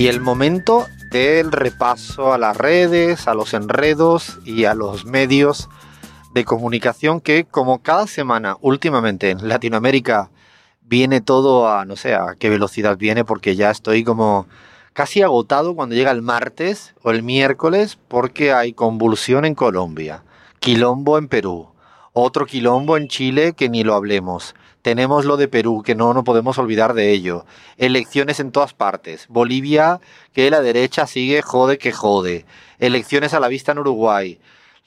Y el momento del repaso a las redes, a los enredos y a los medios de comunicación que como cada semana últimamente en Latinoamérica viene todo a no sé a qué velocidad viene porque ya estoy como casi agotado cuando llega el martes o el miércoles porque hay convulsión en Colombia, quilombo en Perú, otro quilombo en Chile que ni lo hablemos. Tenemos lo de Perú, que no nos podemos olvidar de ello. Elecciones en todas partes. Bolivia, que la derecha sigue jode que jode. Elecciones a la vista en Uruguay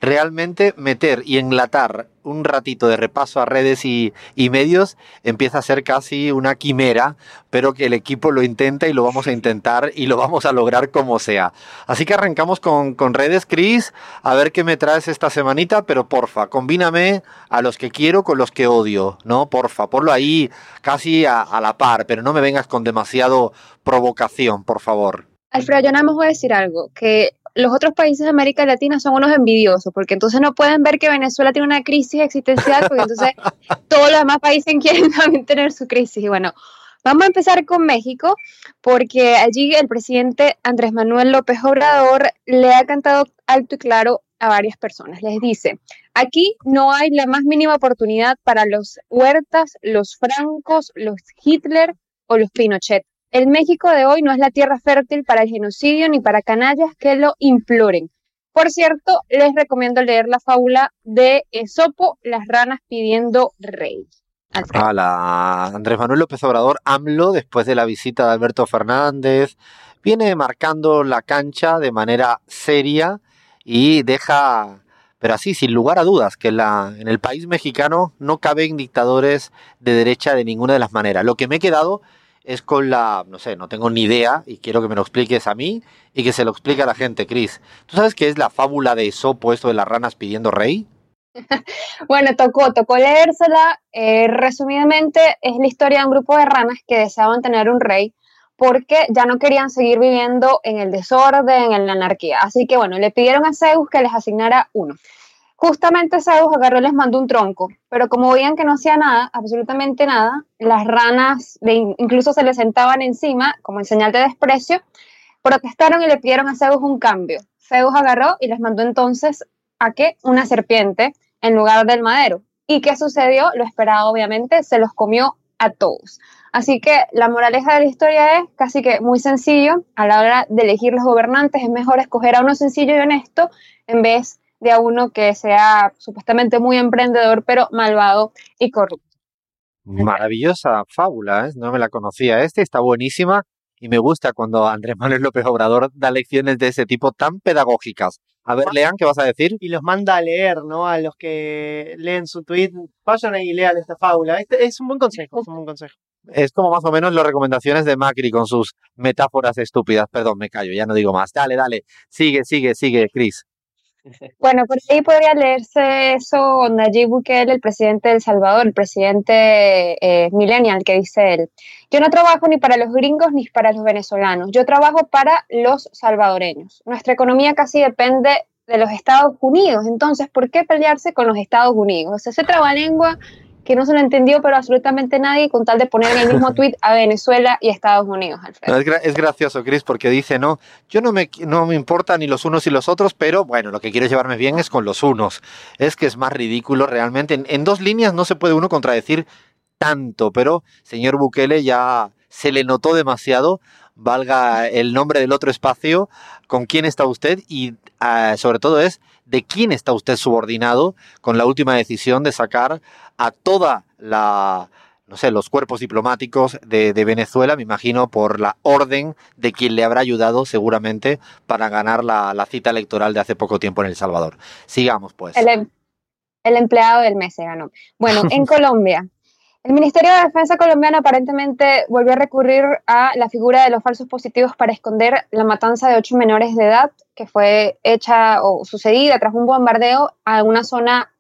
realmente meter y enlatar un ratito de repaso a redes y, medios empieza a ser casi una quimera, pero que el equipo lo intenta y lo vamos a intentar y lo vamos a lograr como sea. Así que arrancamos con, redes, Chris, a ver qué me traes esta semanita, pero porfa, combíname a los que quiero con los que odio, ¿no? Porfa, ponlo ahí casi a, a la par, pero no me vengas con demasiado provocación, por favor. Alfredo, yo nada más voy a decir algo, que los otros países de América Latina son unos envidiosos, porque entonces no pueden ver que Venezuela tiene una crisis existencial, porque entonces todos los demás países quieren también tener su crisis. Y bueno, vamos a empezar con México, porque allí el presidente Andrés Manuel López Obrador le ha cantado alto y claro a varias personas. Les dice, aquí no hay la más mínima oportunidad para los Huertas, los Francos, los Hitler o los Pinochet. El México de hoy no es la tierra fértil para el genocidio ni para canallas que lo imploren. Por cierto, les recomiendo leer la fábula de Esopo, las ranas pidiendo rey. Hola, Andrés Manuel López Obrador, AMLO, después de la visita de Alberto Fernández, viene marcando la cancha de manera seria y deja, pero así, sin lugar a dudas, que en el país mexicano no caben dictadores de derecha de ninguna de las maneras. Lo que me he quedado es con la, no sé, no tengo ni idea y quiero que me lo expliques a mí y que se lo explique a la gente, Cris. ¿Tú sabes qué es la fábula de Esopo, esto de las ranas pidiendo rey? bueno, tocó, tocó leérsela. Eh, resumidamente, es la historia de un grupo de ranas que deseaban tener un rey porque ya no querían seguir viviendo en el desorden, en la anarquía. Así que bueno, le pidieron a Zeus que les asignara uno. Justamente Zeus agarró y les mandó un tronco, pero como veían que no hacía nada, absolutamente nada, las ranas incluso se le sentaban encima como en señal de desprecio, protestaron y le pidieron a Zeus un cambio. Zeus agarró y les mandó entonces a que una serpiente en lugar del madero. ¿Y qué sucedió? Lo esperado, obviamente, se los comió a todos. Así que la moraleja de la historia es casi que muy sencillo. A la hora de elegir los gobernantes es mejor escoger a uno sencillo y honesto en vez de a uno que sea supuestamente muy emprendedor, pero malvado y corrupto. Maravillosa fábula, ¿eh? no me la conocía. Este está buenísima y me gusta cuando Andrés Manuel López Obrador da lecciones de ese tipo tan pedagógicas. A ver, Lean, ¿qué vas a decir? Y los manda a leer, ¿no? A los que leen su tweet, vayan ahí y lean esta fábula. Este es un buen consejo, es un buen consejo. Es como más o menos las recomendaciones de Macri con sus metáforas estúpidas. Perdón, me callo, ya no digo más. Dale, dale. Sigue, sigue, sigue, Cris. Bueno, por ahí podría leerse eso Nayib Bukele, el presidente de El Salvador, el presidente eh, millennial, que dice él, yo no trabajo ni para los gringos ni para los venezolanos, yo trabajo para los salvadoreños. Nuestra economía casi depende de los Estados Unidos, entonces, ¿por qué pelearse con los Estados Unidos? O sea, ese trabalengua que no se lo entendió, pero absolutamente nadie, con tal de poner en el mismo tuit a Venezuela y a Estados Unidos, es, gracioso, Chris, porque dice, no, yo no me, no me importa ni los unos y los otros, pero bueno, lo que quiero llevarme bien es con los unos. Es que es más ridículo realmente. En, dos líneas no se puede uno contradecir tanto, pero señor Bukele ya se le notó demasiado, valga el nombre del otro espacio, con quién está usted y ah, sobre todo es de quién está usted subordinado con la última decisión de sacar a toda la no sé, los cuerpos diplomáticos de, Venezuela, me imagino, por la orden de quien le habrá ayudado seguramente para ganar la, cita electoral de hace poco tiempo en El Salvador. Sigamos, pues. El, em, el empleado del mes se ganó. Bueno, en Colombia, el Ministerio de Defensa colombiano aparentemente volvió a recurrir a la figura de los falsos positivos para esconder la matanza de ocho menores de edad que fue hecha o sucedida tras un bombardeo a una zona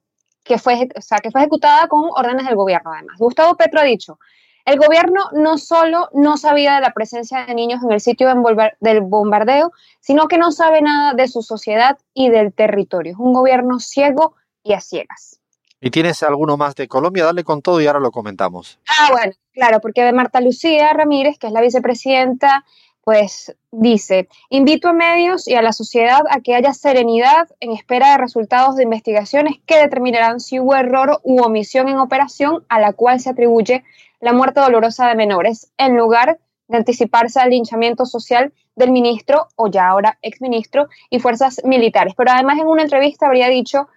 que fue, o sea, que fue ejecutada con órdenes del gobierno además. Gustavo Petro ha dicho, el gobierno no solo no sabía de la presencia de niños en el sitio del bombardeo, sino que no sabe nada de su sociedad y del territorio. Es un gobierno ciego y a ciegas. ¿Y tienes alguno más de Colombia? Dale con todo y ahora lo comentamos. Ah, bueno, claro, porque de Marta Lucía Ramírez, que es la vicepresidenta pues dice, invito a medios y a la sociedad a que haya serenidad en espera de resultados de investigaciones que determinarán si hubo error u omisión en operación a la cual se atribuye la muerte dolorosa de menores, en lugar de anticiparse al linchamiento social del ministro o ya ahora exministro y fuerzas militares. Pero además en una entrevista habría dicho,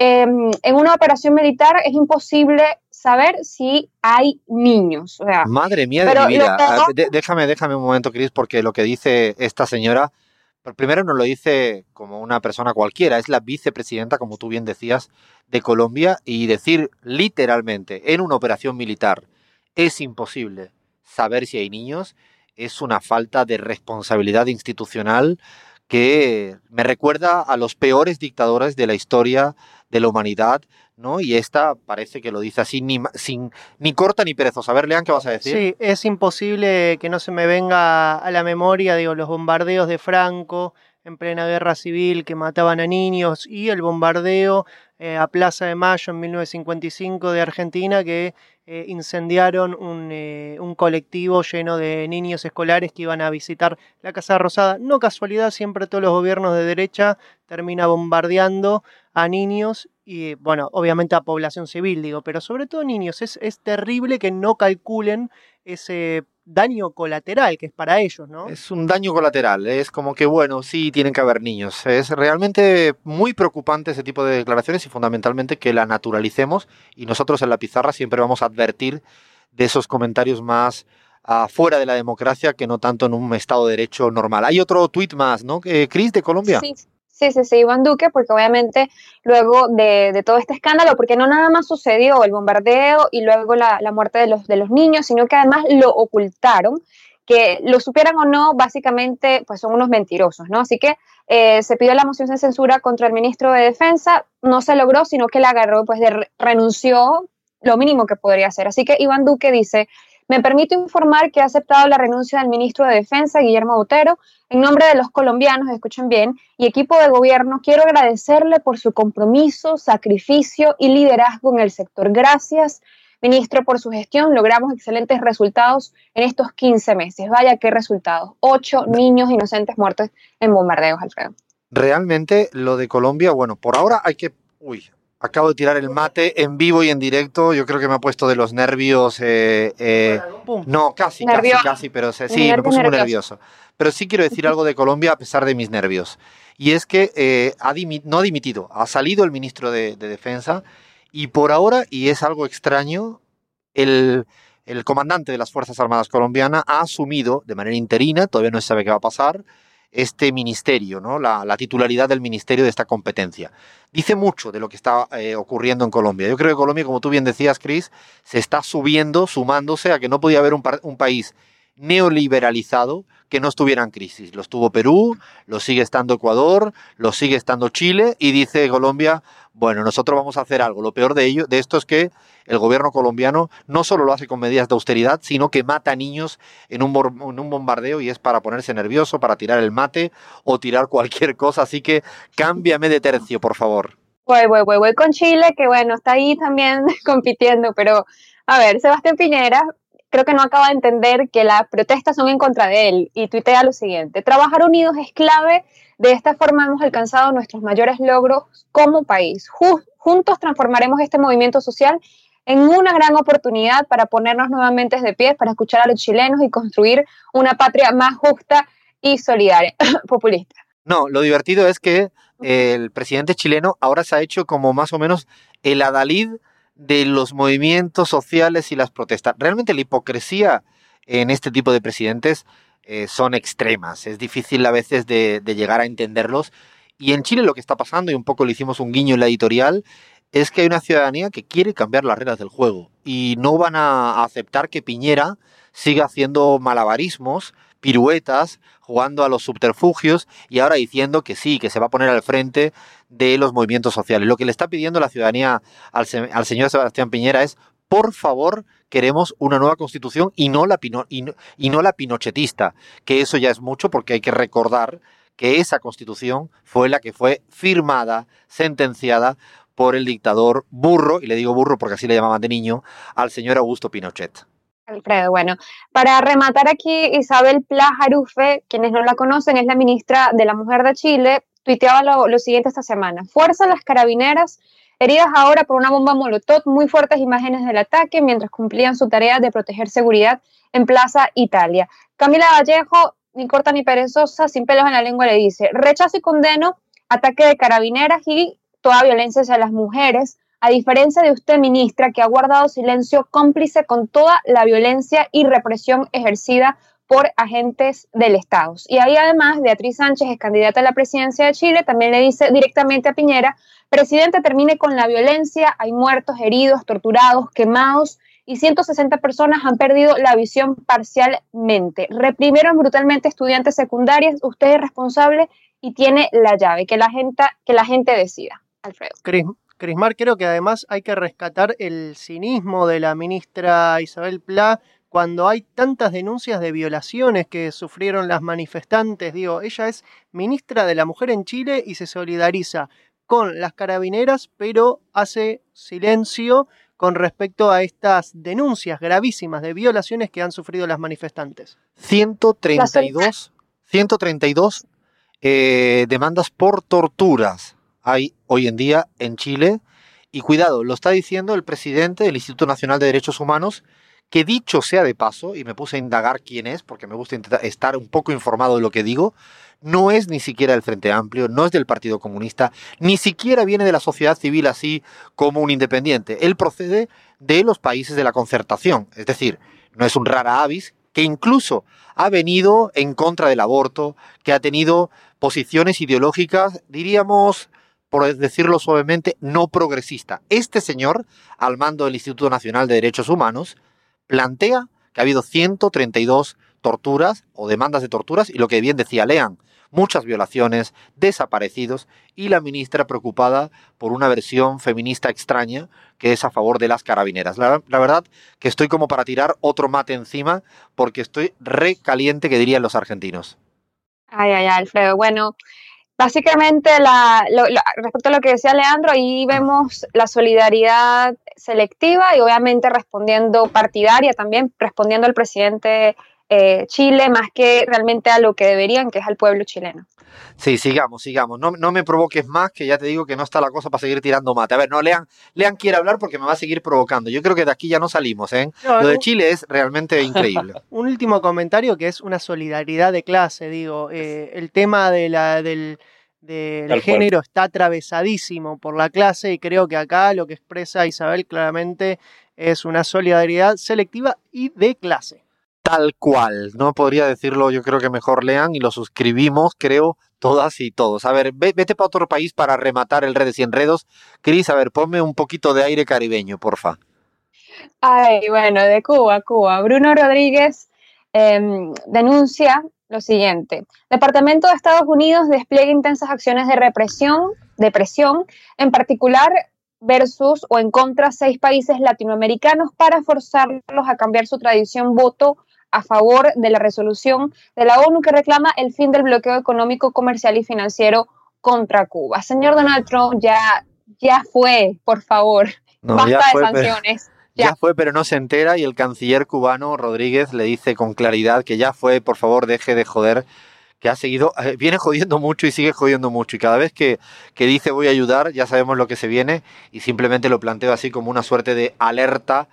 em, en una operación militar es imposible saber si hay niños. Madre mía de mi vida. Ah, déjame, déjame un momento, Cris, porque lo que dice esta señora, primero no lo dice como una persona cualquiera, es la vicepresidenta, como tú bien decías, de Colombia, y decir literalmente en una operación militar es imposible saber si hay niños es una falta de responsabilidad institucional que me recuerda a los peores dictadores de la historia de la humanidad, ¿no? Y esta parece que lo dice así, ni, sin, ni corta ni perezosa. A ver, Lean, ¿qué vas a decir? Sí, es imposible que no se me venga a la memoria, digo, los bombardeos de Franco en plena guerra civil que mataban a niños y el bombardeo eh, a Plaza de Mayo en 1955 de Argentina que eh, incendiaron un, eh, un, colectivo lleno de niños escolares que iban a visitar la Casa Rosada. No casualidad, siempre todos los gobiernos de derecha termina bombardeando a niños y, bueno, obviamente a población civil, digo, pero sobre todo niños. Es, es terrible que no calculen ese daño colateral que es para ellos, ¿no? Es un daño colateral, es como que, bueno, sí, tienen que haber niños. Es realmente muy preocupante ese tipo de declaraciones y fundamentalmente que la naturalicemos y nosotros en la pizarra siempre vamos a advertir de esos comentarios más afuera de la democracia que no tanto en un Estado de Derecho normal. Hay otro tuit más, ¿no? Eh, Cris, de Colombia. Sí, Sí, sí, sí, Iván Duque, porque obviamente luego de, todo este escándalo, porque no nada más sucedió el bombardeo y luego la, muerte de los, de los niños, sino que además lo ocultaron, que lo supieran o no, básicamente, pues son unos mentirosos, ¿no? Así que eh, se pidió la moción de censura contra el ministro de Defensa, no se logró, sino que la agarró, pues de, renunció lo mínimo que podría hacer. Así que Iván Duque dice, me permito informar que ha aceptado la renuncia del ministro de Defensa, Guillermo Botero, en nombre de los colombianos, escuchen bien, y equipo de gobierno, quiero agradecerle por su compromiso, sacrificio y liderazgo en el sector. Gracias, ministro, por su gestión. Logramos excelentes resultados en estos 15 meses. Vaya qué resultados. Ocho niños inocentes muertos en bombardeos, Alfredo. Realmente lo de Colombia, bueno, por ahora hay que... Uy, Acabo de tirar el mate en vivo y en directo. Yo creo que me ha puesto de los nervios. Eh, eh, no, casi, casi, casi, pero sí, me puse muy nervioso. Pero sí quiero decir algo de Colombia a pesar de mis nervios. Y es que eh, ha no ha dimitido, ha salido el ministro de, Defensa y por ahora, y es algo extraño, el, el comandante de las Fuerzas Armadas colombianas ha asumido de manera interina, todavía no se sabe qué va a pasar, este ministerio, ¿no? la, titularidad del ministerio de esta competencia. Dice mucho de lo que está eh, ocurriendo en Colombia. Yo creo que Colombia, como tú bien decías, Chris, se está subiendo, sumándose a que no podía haber un, un país neoliberalizado que no estuviera en crisis. Lo estuvo Perú, lo sigue estando Ecuador, lo sigue estando Chile y dice Colombia, bueno, nosotros vamos a hacer algo. Lo peor de ello, de esto es que el gobierno colombiano no solo lo hace con medidas de austeridad, sino que mata niños en un, en un bombardeo y es para ponerse nervioso, para tirar el mate o tirar cualquier cosa. Así que cámbiame de tercio, por favor. Voy, voy, voy, voy con Chile, que bueno, está ahí también compitiendo, pero a ver, Sebastián Piñera creo que no acaba de entender que las protestas son en contra de él y tuitea lo siguiente, trabajar unidos es clave, de esta forma hemos alcanzado nuestros mayores logros como país. juntos transformaremos este movimiento social en una gran oportunidad para ponernos nuevamente de pie, para escuchar a los chilenos y construir una patria más justa y solidaria, populista. No, lo divertido es que el presidente chileno ahora se ha hecho como más o menos el adalid de los movimientos sociales y las protestas. Realmente la hipocresía en este tipo de presidentes eh, son extremas. Es difícil a veces de, de, llegar a entenderlos. Y en Chile lo que está pasando, y un poco le hicimos un guiño en la editorial, es que hay una ciudadanía que quiere cambiar las reglas del juego. Y no van a aceptar que Piñera siga haciendo malabarismos piruetas, jugando a los subterfugios y ahora diciendo que sí, que se va a poner al frente de los movimientos sociales. Lo que le está pidiendo la ciudadanía al, señor Sebastián Piñera es, por favor, queremos una nueva constitución y no, la y, y no la pinochetista, que eso ya es mucho porque hay que recordar que esa constitución fue la que fue firmada, sentenciada por el dictador burro, y le digo burro porque así le llamaban de niño, al señor Augusto Pinochet. Alfredo, bueno, para rematar aquí, Isabel Pla Jarufe, quienes no la conocen, es la ministra de la Mujer de Chile, tuiteaba lo, siguiente esta semana. Fuerza las carabineras heridas ahora por una bomba molotov, muy fuertes imágenes del ataque mientras cumplían su tarea de proteger seguridad en Plaza Italia. Camila Vallejo, ni corta ni perezosa, sin pelos en la lengua, le dice, rechazo y condeno ataque de carabineras y toda violencia hacia las mujeres, a diferencia de usted, ministra, que ha guardado silencio cómplice con toda la violencia y represión ejercida por agentes del Estado. Y ahí además, Beatriz Sánchez es candidata a la presidencia de Chile, también le dice directamente a Piñera, presidente, termine con la violencia, hay muertos, heridos, torturados, quemados y 160 personas han perdido la visión parcialmente. Reprimieron brutalmente estudiantes secundarias, usted es responsable y tiene la llave, que la gente, que la gente decida. Alfredo. Crismar, creo que además hay que rescatar el cinismo de la ministra Isabel Pla cuando hay tantas denuncias de violaciones que sufrieron las manifestantes. Digo, ella es ministra de la Mujer en Chile y se solidariza con las carabineras, pero hace silencio con respecto a estas denuncias gravísimas de violaciones que han sufrido las manifestantes. 132, 132 eh, demandas por torturas hay hoy en día en Chile. Y cuidado, lo está diciendo el presidente del Instituto Nacional de Derechos Humanos, que dicho sea de paso, y me puse a indagar quién es, porque me gusta estar un poco informado de lo que digo, no es ni siquiera del Frente Amplio, no es del Partido Comunista, ni siquiera viene de la sociedad civil así como un independiente. Él procede de los países de la concertación, es decir, no es un rara avis, que incluso ha venido en contra del aborto, que ha tenido posiciones ideológicas, diríamos, por decirlo suavemente, no progresista. Este señor, al mando del Instituto Nacional de Derechos Humanos, plantea que ha habido 132 torturas o demandas de torturas y lo que bien decía Lean, muchas violaciones, desaparecidos y la ministra preocupada por una versión feminista extraña que es a favor de las carabineras. La, la verdad que estoy como para tirar otro mate encima porque estoy recaliente que dirían los argentinos. Ay, ay, Alfredo. Bueno, Básicamente, la, respecto a lo que decía Leandro, ahí vemos la solidaridad selectiva y obviamente respondiendo partidaria también, respondiendo al presidente eh, Chile más que realmente a lo que deberían, que es al pueblo chileno. Sí, sigamos, sigamos. No, no, me provoques más, que ya te digo que no está la cosa para seguir tirando mate. A ver, no, Lean, Lean quiere hablar porque me va a seguir provocando. Yo creo que de aquí ya no salimos, ¿eh? Lo de Chile es realmente increíble. Un último comentario que es una solidaridad de clase, digo. Eh, el tema de la, del del género está atravesadísimo por la clase y creo que acá lo que expresa Isabel claramente es una solidaridad selectiva y de clase. Tal cual, no podría decirlo, yo creo que mejor lean y lo suscribimos, creo, todas y todos. A ver, vete para otro país para rematar el Redes y Enredos. Cris, a ver, ponme un poquito de aire caribeño, porfa. Ay, bueno, de Cuba, Cuba. Bruno Rodríguez em, denuncia lo siguiente. Departamento de Estados Unidos despliega intensas acciones de represión, de presión, en particular versus o en contra seis países latinoamericanos para forzarlos a cambiar su tradición voto a favor de la resolución de la ONU que reclama el fin del bloqueo económico, comercial y financiero contra Cuba. Señor Donald Trump, ya, ya fue, por favor. Basta de sanciones. Ya. fue, pero no se entera y el canciller cubano Rodríguez le dice con claridad que ya fue, por favor, deje de joder, que ha seguido, eh, viene jodiendo mucho y sigue jodiendo mucho. Y cada vez que, que dice voy a ayudar, ya sabemos lo que se viene y simplemente lo planteo así como una suerte de alerta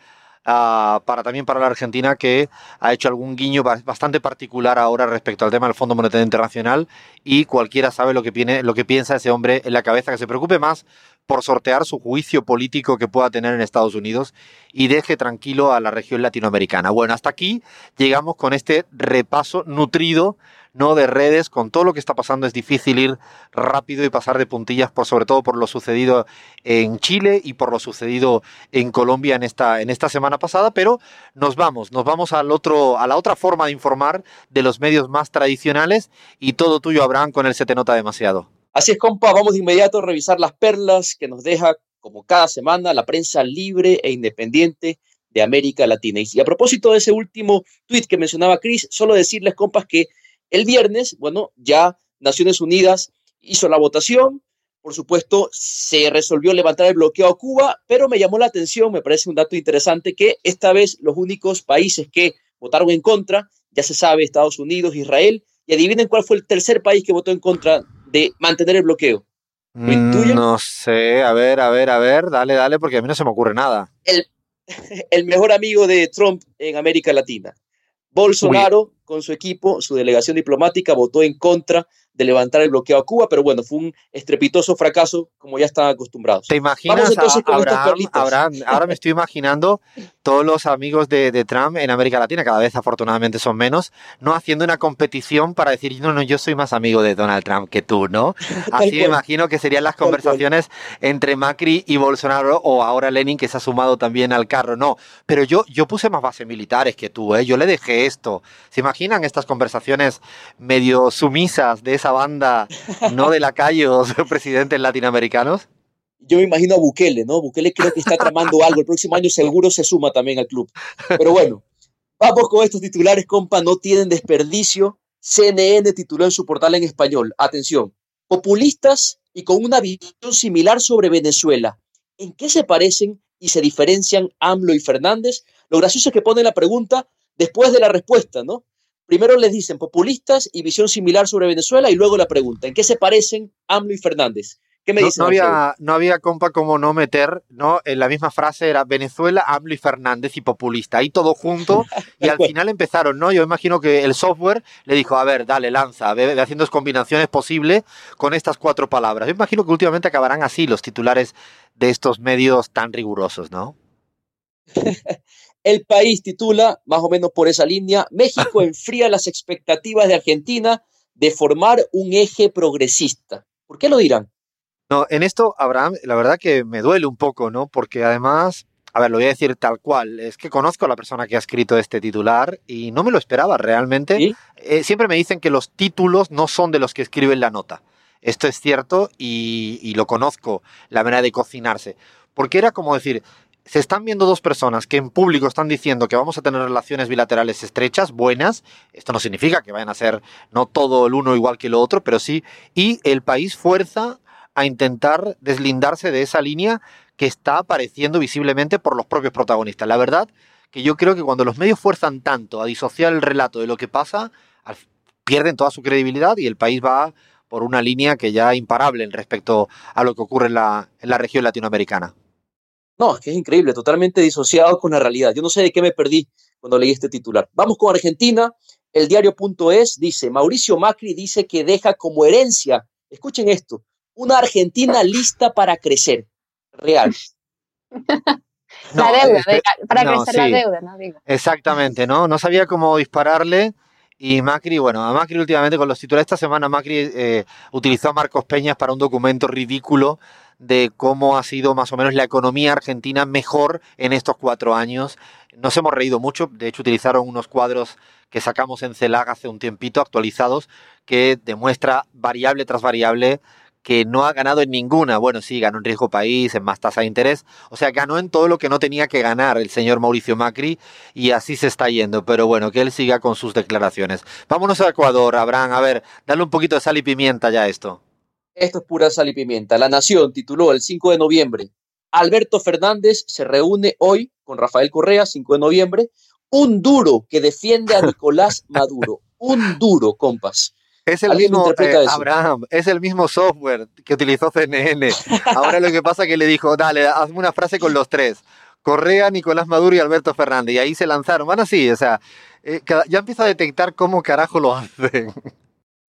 Uh, para también para la Argentina que ha hecho algún guiño bastante particular ahora respecto al tema del Fondo Monetario Internacional y cualquiera sabe lo que, viene, lo que piensa ese hombre en la cabeza, que se preocupe más por sortear su juicio político que pueda tener en Estados Unidos y deje tranquilo a la región latinoamericana. Bueno, hasta aquí llegamos con este repaso nutrido no de redes, con todo lo que está pasando es difícil ir rápido y pasar de puntillas por sobre todo por lo sucedido en Chile y por lo sucedido en Colombia en esta en esta semana pasada, pero nos vamos, nos vamos al otro a la otra forma de informar de los medios más tradicionales y todo tuyo Abraham con el se te nota demasiado. Así es, compa, vamos de inmediato a revisar las perlas que nos deja, como cada semana, la prensa libre e independiente de América Latina. Y a propósito de ese último tuit que mencionaba Chris, solo decirles, compas, que el viernes, bueno, ya Naciones Unidas hizo la votación por supuesto, se resolvió levantar el bloqueo a Cuba, pero me llamó la atención, me parece un dato interesante, que esta vez los únicos países que votaron en contra, ya se sabe, Estados Unidos, Israel, y adivinen cuál fue el tercer país que votó en contra de mantener el bloqueo. Mm, no sé, a ver, a ver, a ver, dale, dale, porque a mí no se me ocurre nada. El, el mejor amigo de Trump en América Latina. Bolsonaro, con su equipo, su delegación diplomática, votó en contra de levantar el bloqueo a Cuba, pero bueno, fue un estrepitoso fracaso, como ya están acostumbrados. ¿Te imaginas entonces con Abraham, ahora me estoy imaginando todos los amigos de, Trump en América Latina, cada vez afortunadamente son menos, no haciendo una competición para decir, no, no, yo soy más amigo de Donald Trump que tú, ¿no? Así me imagino que serían las conversaciones entre Macri y Bolsonaro, o ahora Lenin, que se ha sumado también al carro, no. Pero yo, yo puse más bases militares que tú, ¿eh? Yo le dejé esto. ¿Se imaginan estas conversaciones medio sumisas de esa banda, no de lacayos, presidentes latinoamericanos? Yo me imagino a Bukele, ¿no? Bukele creo que está tramando algo. El próximo año seguro se suma también al club. Pero bueno, vamos con estos titulares, compa, no tienen desperdicio. CNN tituló en su portal en español, atención, populistas y con una visión similar sobre Venezuela. ¿En qué se parecen y se diferencian AMLO y Fernández? Lo gracioso es que ponen la pregunta después de la respuesta, ¿no? Primero les dicen populistas y visión similar sobre Venezuela y luego la pregunta, ¿en qué se parecen AMLO y Fernández? ¿Qué me no, dicen? No había, no había compa como no meter, ¿no? En la misma frase era Venezuela, AMLO y Fernández y populista, ahí todo junto y al final empezaron, ¿no? Yo imagino que el software le dijo, a ver, dale, lanza, ve, haciendo combinaciones posibles con estas cuatro palabras. Yo imagino que últimamente acabarán así los titulares de estos medios tan rigurosos, ¿no? El país titula, más o menos por esa línea, México enfría las expectativas de Argentina de formar un eje progresista. ¿Por qué lo dirán? No, en esto, Abraham, la verdad que me duele un poco, ¿no? Porque además, a ver, lo voy a decir tal cual, es que conozco a la persona que ha escrito este titular y no me lo esperaba realmente. Eh, siempre me dicen que los títulos no son de los que escriben la nota. Esto es cierto y, y lo conozco, la manera de cocinarse. Porque era como decir, se están viendo dos personas que en público están diciendo que vamos a tener relaciones bilaterales estrechas, buenas. Esto no significa que vayan a ser no todo el uno igual que el otro, pero sí. Y el país fuerza a intentar deslindarse de esa línea que está apareciendo visiblemente por los propios protagonistas. La verdad que yo creo que cuando los medios fuerzan tanto a disociar el relato de lo que pasa, pierden toda su credibilidad y el país va por una línea que ya es imparable respecto a lo que ocurre en la, en la región latinoamericana. No, es que es increíble, totalmente disociado con la realidad. Yo no sé de qué me perdí cuando leí este titular. Vamos con Argentina. El diario.es dice, Mauricio Macri dice que deja como herencia, escuchen esto, una Argentina lista para crecer. Real. la deuda, para crecer la deuda, ¿no? Digo. Exactamente, ¿no? No sabía cómo dispararle. Y Macri, bueno, a Macri últimamente con los titulares esta semana, Macri eh, utilizó a Marcos Peñas para un documento ridículo de cómo ha sido más o menos la economía argentina mejor en estos cuatro años. Nos hemos reído mucho, de hecho utilizaron unos cuadros que sacamos en CELAG hace un tiempito actualizados que demuestra variable tras variable que no ha ganado en ninguna. Bueno, sí, ganó en riesgo país, en más tasa de interés. O sea, ganó en todo lo que no tenía que ganar el señor Mauricio Macri y así se está yendo. Pero bueno, que él siga con sus declaraciones. Vámonos a Ecuador, Abraham. A ver, dale un poquito de sal y pimienta ya a esto. Esto es pura sal y pimienta. La Nación tituló el 5 de noviembre. Alberto Fernández se reúne hoy con Rafael Correa, 5 de noviembre. Un duro que defiende a Nicolás Maduro. Un duro, compas. Es el mismo, eh, Abraham, es el mismo software que utilizó CNN. Ahora lo que pasa es que le dijo, dale, hazme una frase con los tres. Correa, Nicolás Maduro y Alberto Fernández. Y ahí se lanzaron. Van así, o sea, eh, ya empieza a detectar cómo carajo lo hacen.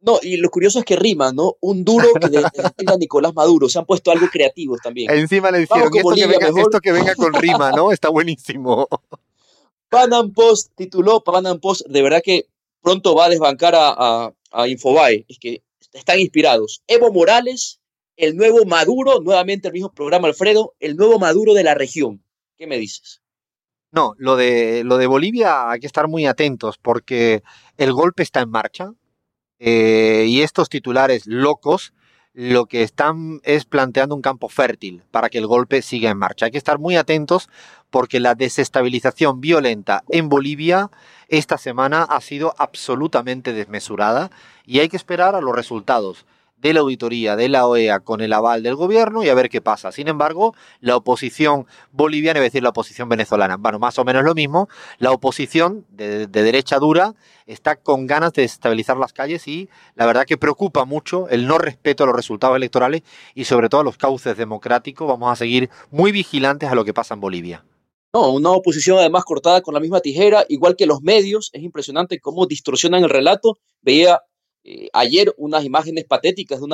No, y lo curioso es que rima, ¿no? Un duro que de, a Nicolás Maduro. Se han puesto algo creativo también. Encima le dijeron esto que, venga, esto que, venga, con rima, ¿no? Está buenísimo. Panam Post tituló Panam Post, de verdad que pronto va a desbancar a, a, Infobae. Es que están inspirados. Evo Morales, el nuevo Maduro, nuevamente el mismo programa, Alfredo, el nuevo Maduro de la región. ¿Qué me dices? No, lo de, lo de Bolivia hay que estar muy atentos porque el golpe está en marcha eh, y estos titulares locos lo que están es planteando un campo fértil para que el golpe siga en marcha. Hay que estar muy atentos porque la desestabilización violenta en Bolivia esta semana ha sido absolutamente desmesurada y hay que esperar a los resultados de la auditoría de la OEA con el aval del gobierno y a ver qué pasa. Sin embargo, la oposición boliviana, es decir, la oposición venezolana, bueno, más o menos lo mismo, la oposición de, derecha dura está con ganas de estabilizar las calles y la verdad que preocupa mucho el no respeto a los resultados electorales y sobre todo a los cauces democráticos. Vamos a seguir muy vigilantes a lo que pasa en Bolivia. No, una oposición además cortada con la misma tijera, igual que los medios. Es impresionante cómo distorsionan el relato. Veía eh, ayer unas imágenes patéticas de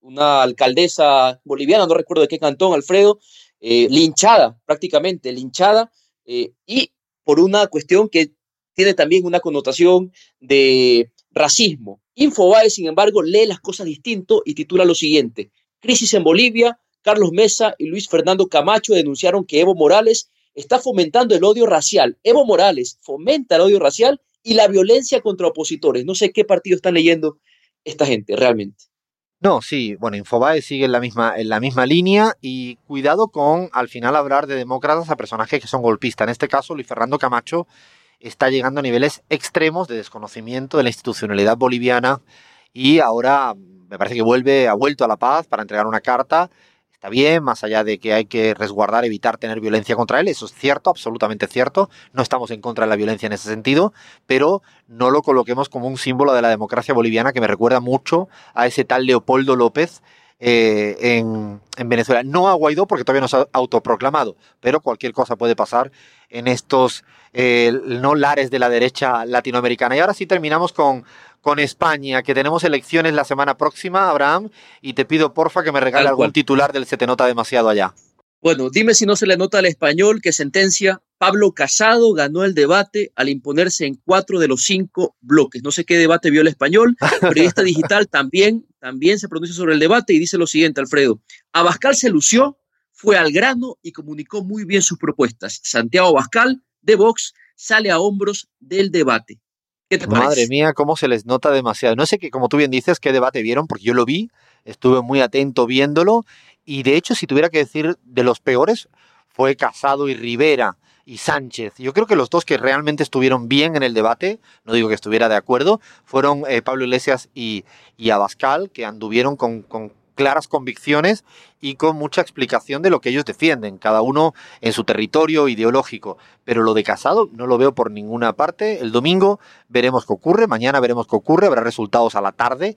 una, alcaldesa boliviana, no recuerdo de qué cantón, Alfredo, eh, linchada, prácticamente linchada, eh, y por una cuestión que tiene también una connotación de racismo. Infobae, sin embargo, lee las cosas distinto y titula lo siguiente. Crisis en Bolivia, Carlos Mesa y Luis Fernando Camacho denunciaron que Evo Morales está fomentando el odio racial. Evo Morales fomenta el odio racial y la violencia contra opositores. No sé qué partido están leyendo esta gente realmente. No, sí, bueno, Infobae sigue en la misma, en la misma línea y cuidado con al final hablar de demócratas a personajes que son golpistas. En este caso, Luis Fernando Camacho está llegando a niveles extremos de desconocimiento de la institucionalidad boliviana y ahora me parece que vuelve, ha vuelto a la paz para entregar una carta está bien, más allá de que hay que resguardar, evitar tener violencia contra él, eso es cierto, absolutamente cierto, no estamos en contra de la violencia en ese sentido, pero no lo coloquemos como un símbolo de la democracia boliviana que me recuerda mucho a ese tal Leopoldo López eh, en, Venezuela. No a Guaidó porque todavía no se ha autoproclamado, pero cualquier cosa puede pasar en estos eh, no lares de la derecha latinoamericana. Y ahora sí terminamos con con España, que tenemos elecciones la semana próxima, Abraham, y te pido porfa que me regale algún titular del Se te nota demasiado allá. Bueno, dime si no se le nota al español que sentencia Pablo Casado ganó el debate al imponerse en cuatro de los cinco bloques. No sé qué debate vio el español, periodista digital también, también se pronuncia sobre el debate y dice lo siguiente, Alfredo. Abascal se lució, fue al grano y comunicó muy bien sus propuestas. Santiago Abascal, de Vox, sale a hombros del debate. Madre mía, cómo se les nota demasiado. No sé qué, como tú bien dices, qué debate vieron, porque yo lo vi, estuve muy atento viéndolo, y de hecho, si tuviera que decir de los peores, fue Casado y Rivera y Sánchez. Yo creo que los dos que realmente estuvieron bien en el debate, no digo que estuviera de acuerdo, fueron eh, Pablo Iglesias y, y Abascal, que anduvieron con, con claras convicciones y con mucha explicación de lo que ellos defienden, cada uno en su territorio ideológico. Pero lo de Casado no lo veo por ninguna parte. El domingo veremos qué ocurre, mañana veremos qué ocurre, habrá resultados a la tarde.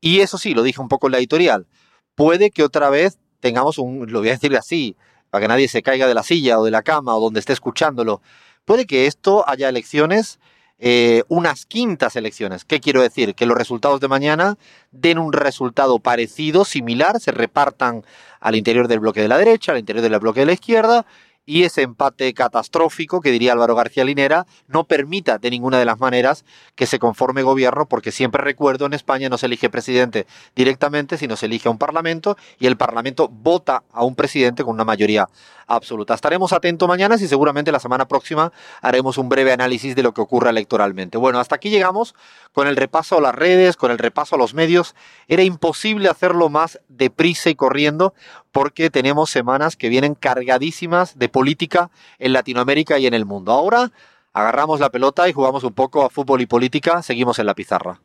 Y eso sí, lo dije un poco en la editorial, puede que otra vez tengamos un, lo voy a decirle así, para que nadie se caiga de la silla o de la cama o donde esté escuchándolo, puede que esto haya elecciones eh, unas quintas elecciones. ¿Qué quiero decir? Que los resultados de mañana den un resultado parecido, similar, se repartan al interior del bloque de la derecha, al interior del bloque de la izquierda y ese empate catastrófico que diría Álvaro García Linera no permita de ninguna de las maneras que se conforme gobierno, porque siempre recuerdo en España no se elige presidente directamente, sino se elige a un parlamento y el parlamento vota a un presidente con una mayoría absoluta. Estaremos atentos mañana y seguramente la semana próxima haremos un breve análisis de lo que ocurre electoralmente. Bueno, hasta aquí llegamos con el repaso a las redes, con el repaso a los medios. Era imposible hacerlo más deprisa y corriendo porque tenemos semanas que vienen cargadísimas de política en Latinoamérica y en el mundo. Ahora agarramos la pelota y jugamos un poco a fútbol y política, seguimos en la pizarra.